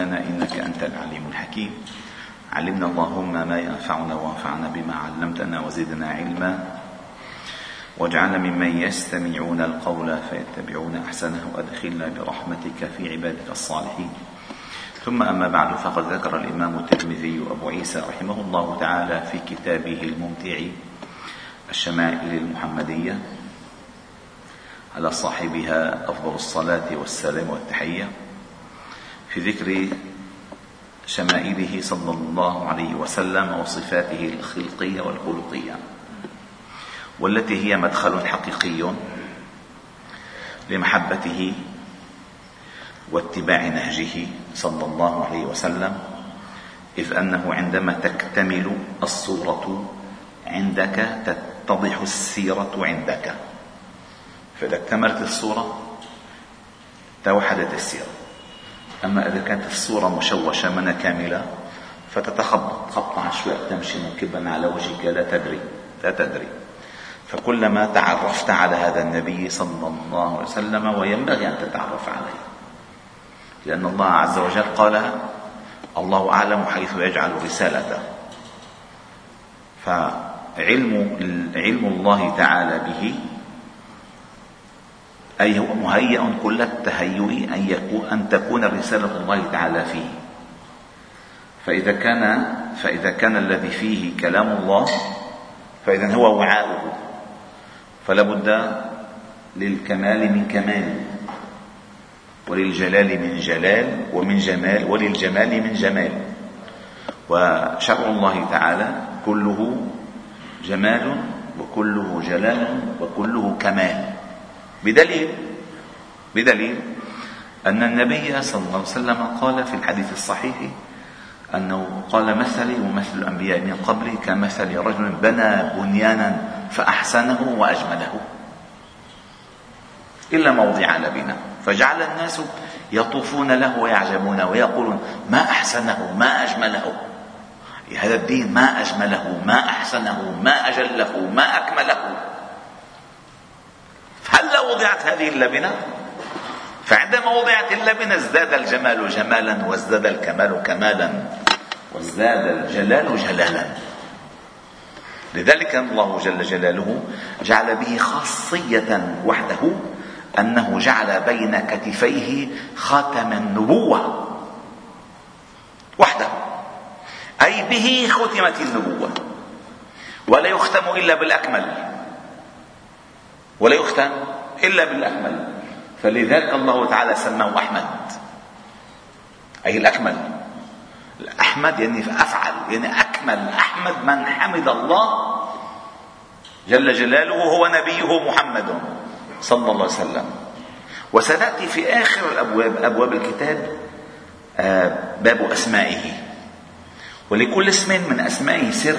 علمتنا إنك أنت العليم الحكيم. علمنا اللهم ما ينفعنا وانفعنا بما علمتنا وزدنا علما. واجعلنا ممن يستمعون القول فيتبعون أحسنه وأدخلنا برحمتك في عبادك الصالحين. ثم أما بعد فقد ذكر الإمام الترمذي ابو عيسى رحمه الله تعالى في كتابه الممتع الشمائل المحمدية على صاحبها أفضل الصلاة والسلام والتحية. في ذكر شمائله صلى الله عليه وسلم وصفاته الخلقية والخلقية والتي هي مدخل حقيقي لمحبته واتباع نهجه صلى الله عليه وسلم إذ أنه عندما تكتمل الصورة عندك تتضح السيرة عندك. فإذا اكتملت الصورة توحدت السيرة. أما إذا كانت الصورة مشوشة منها كاملة فتتخبط. خبطة عشواء تمشي مكبا على وجهك لا تدري لا تدري. فكلما تعرفت على هذا النبي صلى الله عليه وسلم وينبغي أن تتعرف عليه. لأن الله عز وجل قال الله أعلم حيث يجعل رسالته. فعلم علم الله تعالى به أي هو مهيأ كل التهيؤ أن يكون أن تكون رسالة الله تعالى فيه. فإذا كان فإذا كان الذي فيه كلام الله فإذا هو وعاؤه. فلا بد للكمال من كمال وللجلال من جلال ومن جمال وللجمال من جمال. وشرع الله تعالى كله جمال وكله جلال وكله كمال. بدليل بدليل أن النبي صلى الله عليه وسلم قال في الحديث الصحيح أنه قال مثلي ومثل الأنبياء من قبلي كمثل رجل بنى بنيانا فأحسنه وأجمله. إلا موضع لبنة فجعل الناس يطوفون له ويعجبون ويقولون ما أحسنه ما أجمله. هذا الدين ما أجمله ما أحسنه ما أجله ما أكمله. هلا وضعت هذه اللبنة؟ فعندما وضعت اللبنة ازداد الجمال جمالا وازداد الكمال كمالا وازداد الجلال جلالا. لذلك الله جل جلاله جعل به خاصية وحده أنه جعل بين كتفيه خاتم النبوة. وحده. أي به ختمت النبوة. ولا يختم إلا بالأكمل. ولا يختم إلا بالأكمل. فلذلك الله تعالى سماه أحمد. أي الأكمل. الأحمد يعني أفعل يعني أكمل. أحمد من حمد الله جل جلاله هو نبيه محمد صلى الله عليه وسلم. وسنأتي في آخر الأبواب أبواب الكتاب آه، باب أسمائه. ولكل اسم من أسمائه سر.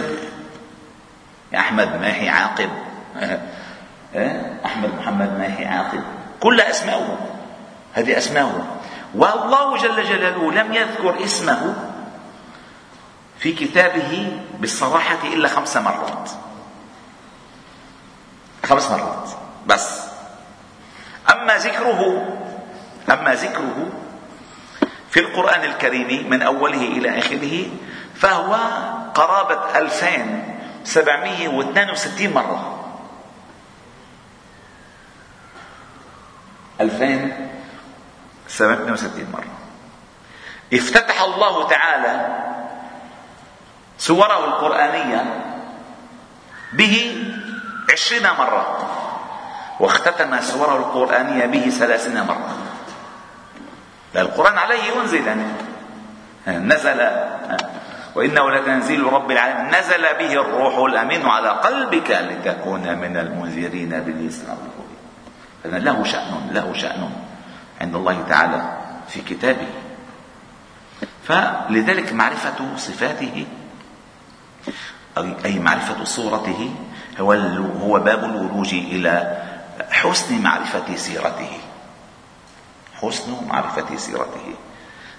أحمد ماحي عاقب؟ أحمد محمد ماهي عاقل. كل أسماؤه. هذه أسماؤه. والله جل جلاله لم يذكر اسمه في كتابه بالصراحة إلا خمس مرات. خمس مرات. بس. أما ذكره أما ذكره في القرآن الكريم من أوله إلى آخره فهو قرابة 2762 مرة. 2762 مرة. افتتح الله تعالى سوره القرآنية به عشرين مرة. واختتم سوره القرآنية به ثلاثين مرة. القرآن عليه ينزل يعني نزل وإنه لتنزيل رب العالمين. نزل به الروح الأمين على قلبك لتكون من المنذرين بالإسلام. له شأن له شأن عند الله تعالى في كتابه. فلذلك معرفة صفاته أي معرفة صورته هو هو باب الولوج إلى حسن معرفة سيرته. حسن معرفة سيرته.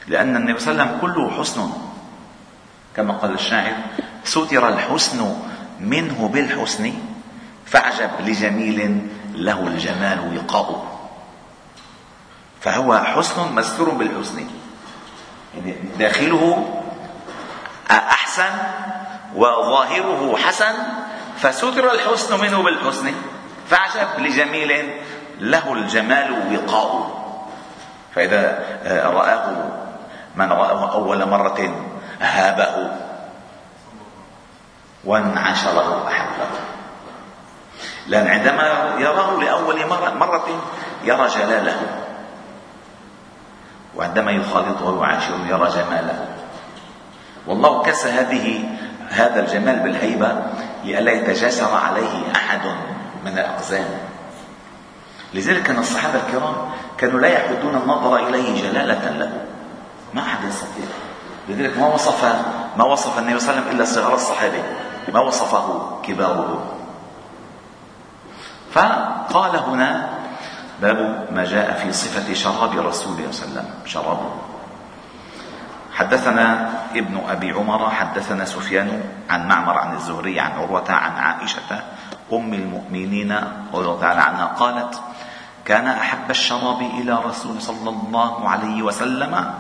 لأن النبي صلى الله عليه وسلم كله حسن. كما قال الشاعر ستر الحسن منه بالحسن فأعجب لجميل له الجمال وقاؤه فهو حسن مستور بالحسن. يعني داخله أحسن وظاهره حسن فستر الحسن منه بالحسن. فعجب لجميل له الجمال وقاء فإذا رآه من رآه أول مرة هابه. وانعشره أحبه. لأن عندما يراه لأول مرة, مرة يرى جلاله. وعندما يخالطه ويعاشره يرى جماله. والله كس هذه هذا الجمال بالهيبة لئلا يتجاسر عليه أحد من الأقزام. لذلك كان الصحابة الكرام كانوا لا يحدون النظر إليه جلالة له. ما أحد يستطيع. لذلك ما وصف ما وصف النبي صلى الله عليه وسلم إلا صغار الصحابة. ما وصفه كباره. فقال هنا باب ما جاء في صفة شراب رسول الله صلى الله عليه وسلم. شرابه حدثنا ابن أبي عمر حدثنا سفيان عن معمر عن الزهري عن عروة عن عائشة أم المؤمنين رضي الله تعالى عنها قالت كان أحب الشراب إلى رسول صلى الله عليه وسلم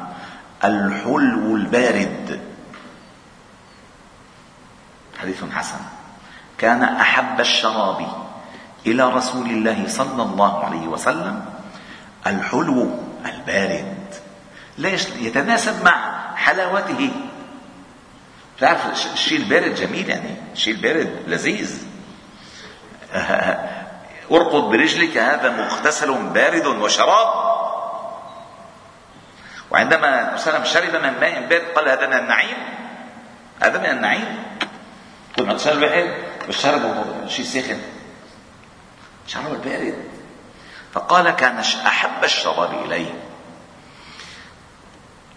الحلو البارد. حديث حسن. كان أحب الشراب إلى رسول الله صلى الله عليه وسلم الحلو البارد ليش؟ يتناسب مع حلاوته. تعرف الشيء البارد جميل يعني الشيء البارد لذيذ. أرقد برجلك هذا مغتسل بارد وشراب. وعندما وسلم شرب من ماء بارد قال هذا من النعيم. هذا من النعيم. كل ما تشرب واحد بشربه شيء ساخن. شرب البارد فقال كان أحب الشراب إليه.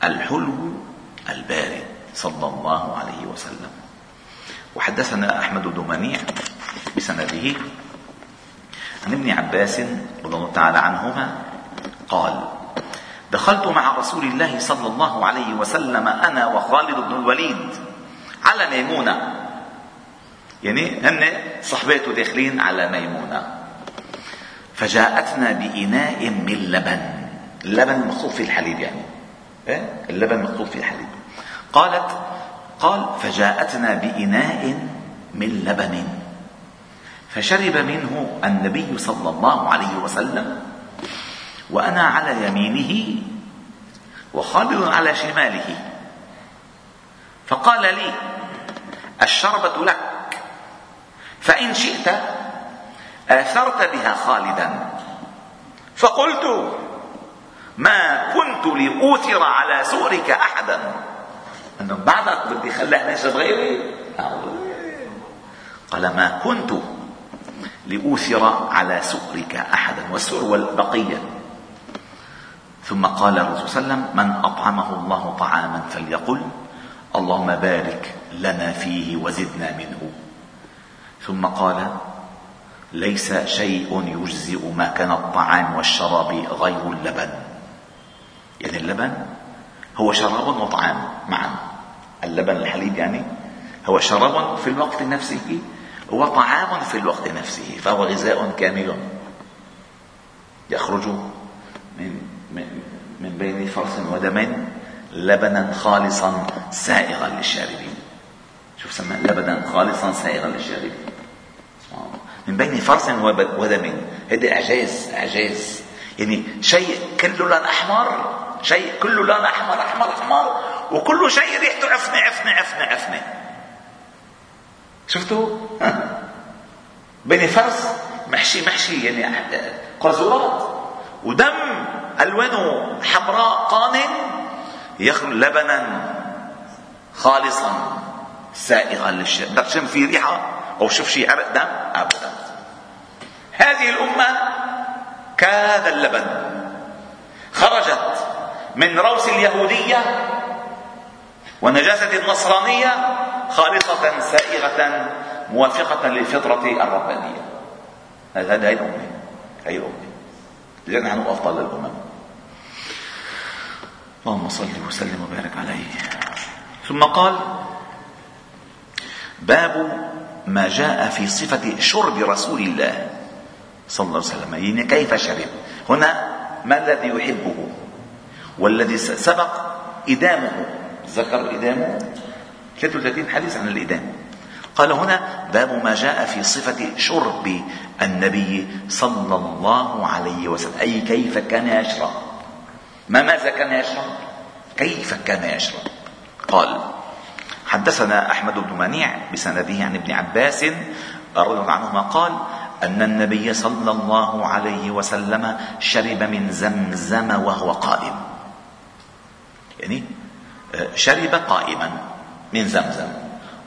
الحلو البارد صلى الله عليه وسلم. وحدثنا أحمد بن منيع بسنده عن ابن عباس رضي الله تعالى عنهما قال دخلت مع رسول الله صلى الله عليه وسلم أنا وخالد بن الوليد على ميمونة. يعني هن صحباته داخلين على ميمونة. فجاءتنا بإناء من لبن. اللبن مخطوط في الحليب يعني. إيه؟ اللبن مخطوط في الحليب. قالت قال فجاءتنا بإناء من لبن. فشرب منه النبي صلى الله عليه وسلم وأنا على يمينه وخالد على شماله. فقال لي الشربة لك. فإن شئت آثرت بها خالدا. فقلت ما كنت لأوثر على سؤرك أحدا. أنه بعدك بدي خليه نشرب غيري. قال ما كنت لأوثر على سؤرك أحدا. والسؤر والبقية. ثم قال الرسول صلى الله عليه وسلم من أطعمه الله طعاما فليقل اللهم بارك لنا فيه وزدنا منه. ثم قال ليس شيء يجزئ ما كان الطعام والشراب غير اللبن. يعني اللبن هو شراب وطعام معا. اللبن الحليب يعني هو شراب في الوقت نفسه وطعام في الوقت نفسه فهو غذاء كامل يخرج من من من بين فرث ودم لبنا خالصا سائغا للشاربين. شوف سمى لبنا خالصا سائغا للشاربين. من بين فرث ودم. هذا أعجاز أعجاز. يعني شيء كله لون أحمر شيء كله لون أحمر أحمر أحمر وكل شيء ريحته عفنة عفنة عفنة عفنة. شفتوا؟ بين فرث محشي محشي يعني قاذورات ودم ألوانه حمراء قان يخرج لبنا خالصا سائغا للشرب بدك تشم فيه ريحة. أو شوف شيء عرق دم ابدا. هذه الأمة كهذا اللبن. خرجت من روس اليهودية ونجاسة النصرانية خالصة سائغة موافقة للفطرة الربانية. هذه الامه هي الامه لأن نحن أفضل الأمم اللهم صل وسلم وبارك عليه. ثم قال باب ما جاء في صفة شرب رسول الله. صلى الله عليه وسلم. يعني كيف شرب؟ هنا ما الذي يحبه؟ والذي سبق إدامه. ذكر إدامه؟ 33 حديث عن الإدام. قال هنا باب ما جاء في صفة شرب النبي صلى الله عليه وسلم. أي كيف كان يشرب؟ ما ماذا كان يشرب؟ كيف كان يشرب؟ قال حدثنا أحمد بن منيع بسنده عن ابن عباس رضي الله عنهما قال أن النبي صلى الله عليه وسلم شرب من زمزم وهو قائم. يعني آه، شرب قائما من زمزم.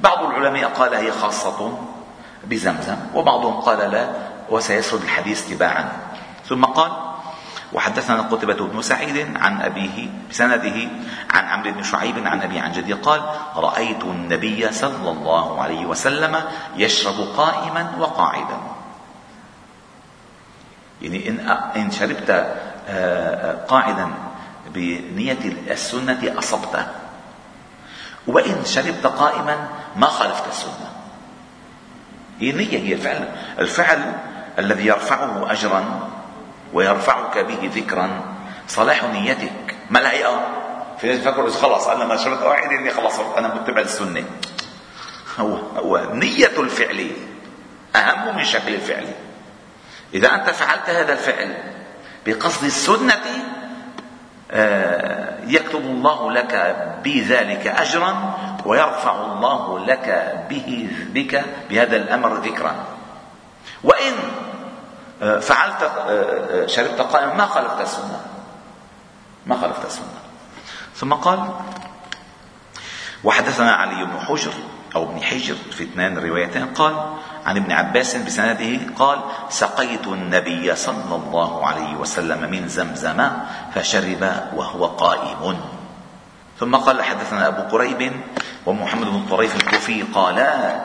بعض العلماء قال هي خاصة بزمزم وبعضهم قال لا وسيسرد الحديث تباعا. ثم قال وحدثنا قتبة بن سعيد عن أبيه بسنده عن عمرو بن شعيب عن أبي عن جدي قال رأيت النبي صلى الله عليه وسلم يشرب قائما وقاعدا. يعني إن إن شربت آه، آه، قاعدا بنية السنة أصبت. وإن شربت قائما ما خالفت السنة. هي النية هي الفعل الفعل الذي يرفعه أجرا ويرفعك به ذكرا. صلاح نيتك. ما الهيئة في ناس يفكروا خلاص أنا ما شربت قاعد إني خلاص أنا متبع السنة. هو هو. نية الفعل. أهم من شكل الفعل. إذا أنت فعلت هذا الفعل بقصد السنة آه، يكتب الله لك بذلك أجرا ويرفع الله لك به بك بهذا الأمر ذكرا. آه، فعلت آه، شربت قائما ما خالفت السنة. ما خالفت السنة. ثم قال وحدثنا علي بن حجر أو ابن حجر في اثنان روايتين قال عن ابن عباس بسنده قال سقيت النبي صلى الله عليه وسلم من زمزم فشرب وهو قائم. ثم قال حدثنا أبو كريب ومحمد بن طريف الكوفي قالا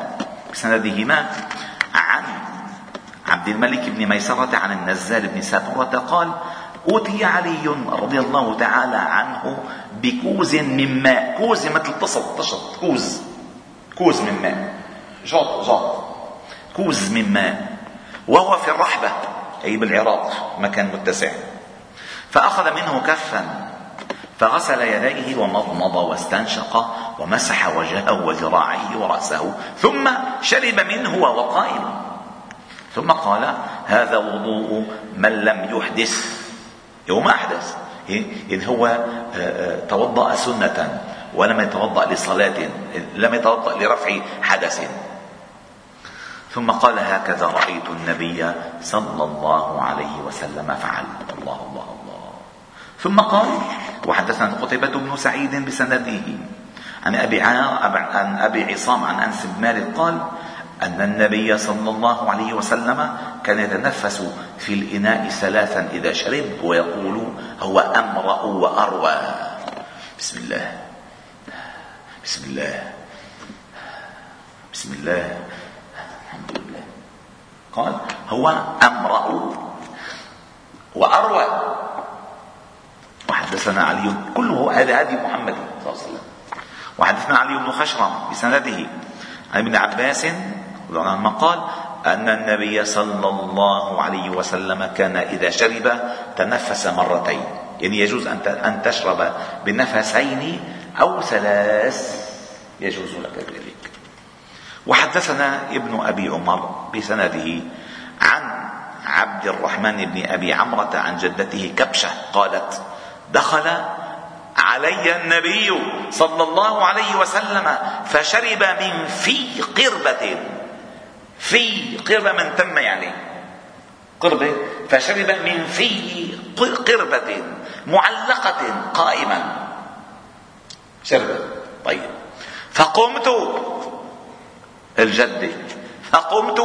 بسندهما عبد الملك بن ميسرة عن النزال بن سبرة قال أوتي علي رضي الله تعالى عنه بكوز من ماء. كوز مثل تصط تشط كوز. كوز من ماء. جاط جاط كوز من ماء. وهو في الرحبة أي بالعراق مكان متسع. فأخذ منه كفا فغسل يديه ومضمض واستنشق ومسح وجهه وذراعيه ورأسه ثم شرب منه وهو قائم ثم قال هذا وضوء من لم يحدث. هو ما أحدث إذ هو آه، آه، توضأ سنة ولم يتوضأ لصلاة لم يتوضأ لرفع حدث. ثم قال هكذا رأيت النبي صلى الله عليه وسلم فعل. الله الله الله. ثم قال وحدثنا قتيبة بن سعيد بسنده. عن أبي عن أبي عصام عن أنس بن مالك قال أن النبي صلى الله عليه وسلم كان يتنفس في الإناء ثلاثا إذا شرب ويقول هو أمرأ وأروى. بسم الله. بسم الله. بسم الله. الحمد لله. قال هو أمرأ وأروى. وحدثنا علي كله هذا هدي محمد صلى الله عليه وسلم. وحدثنا علي بن خشرم بسنده. عن ابن عباس عنهما قال أن النبي صلى الله عليه وسلم كان إذا شرب تنفس مرتين. يعني يجوز أن تشرب بنفسين أو ثلاث. يجوز لك ذلك. وحدثنا ابن أبي عمر بسنده عن عبد الرحمن بن أبي عمرة عن جدته كبشة قالت دخل علي النبي صلى الله عليه وسلم فشرب من في قربة. في قربة من تم يعني. قربة فشرب من في قربة معلقة قائما شرب. طيب. فقمت الجدة فقمت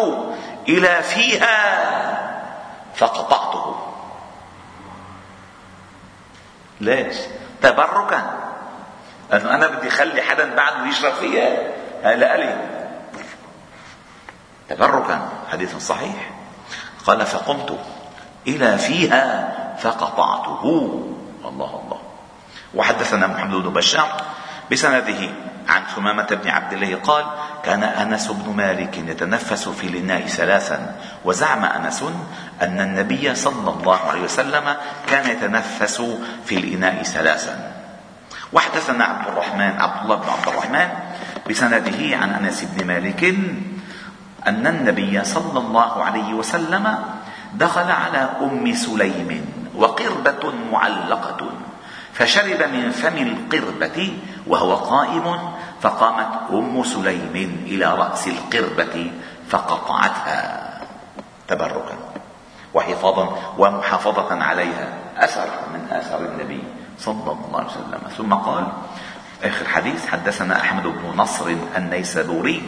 إلى فيها فقطعته. ليش؟ تبركا. لأنه أنا بدي أخلي حدا بعده يشرب فيها؟ هلا لي تبركا. حديث صحيح. قال فقمت إلى فيها فقطعته. الله الله. وحدثنا محمد بن بشار بسنده عن ثمامة بن عبد الله قال كان أنس بن مالك يتنفس في الإناء ثلاثا وزعم أنس أن النبي صلى الله عليه وسلم كان يتنفس في الإناء ثلاثا. وحدثنا عبد الرحمن عبد الله بن عبد الرحمن بسنده عن أنس بن مالك أن النبي صلى الله عليه وسلم دخل على أم سليم وقربة معلقة فشرب من فم القربة وهو قائم فقامت أم سليم إلى رأس القربة فقطعتها تبركا وحفاظا ومحافظة عليها أثر من آثار النبي صلى الله عليه وسلم. ثم قال آخر حديث حدثنا أحمد بن نصر النيسابوري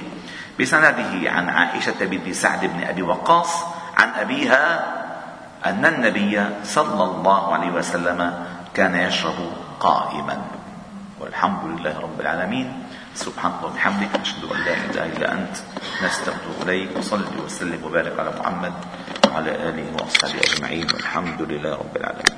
بسنده عن عائشة بنت سعد بن أبي وقاص عن أبيها أن النبي صلى الله عليه وسلم كان يشرب قائما. والحمد لله رب العالمين. سبحان الله وبحمدك أشهد أن لا إله إلا أنت نستغفر إليك وصلي وسلم وبارك على محمد وعلى آله وأصحابه أجمعين والحمد لله رب العالمين.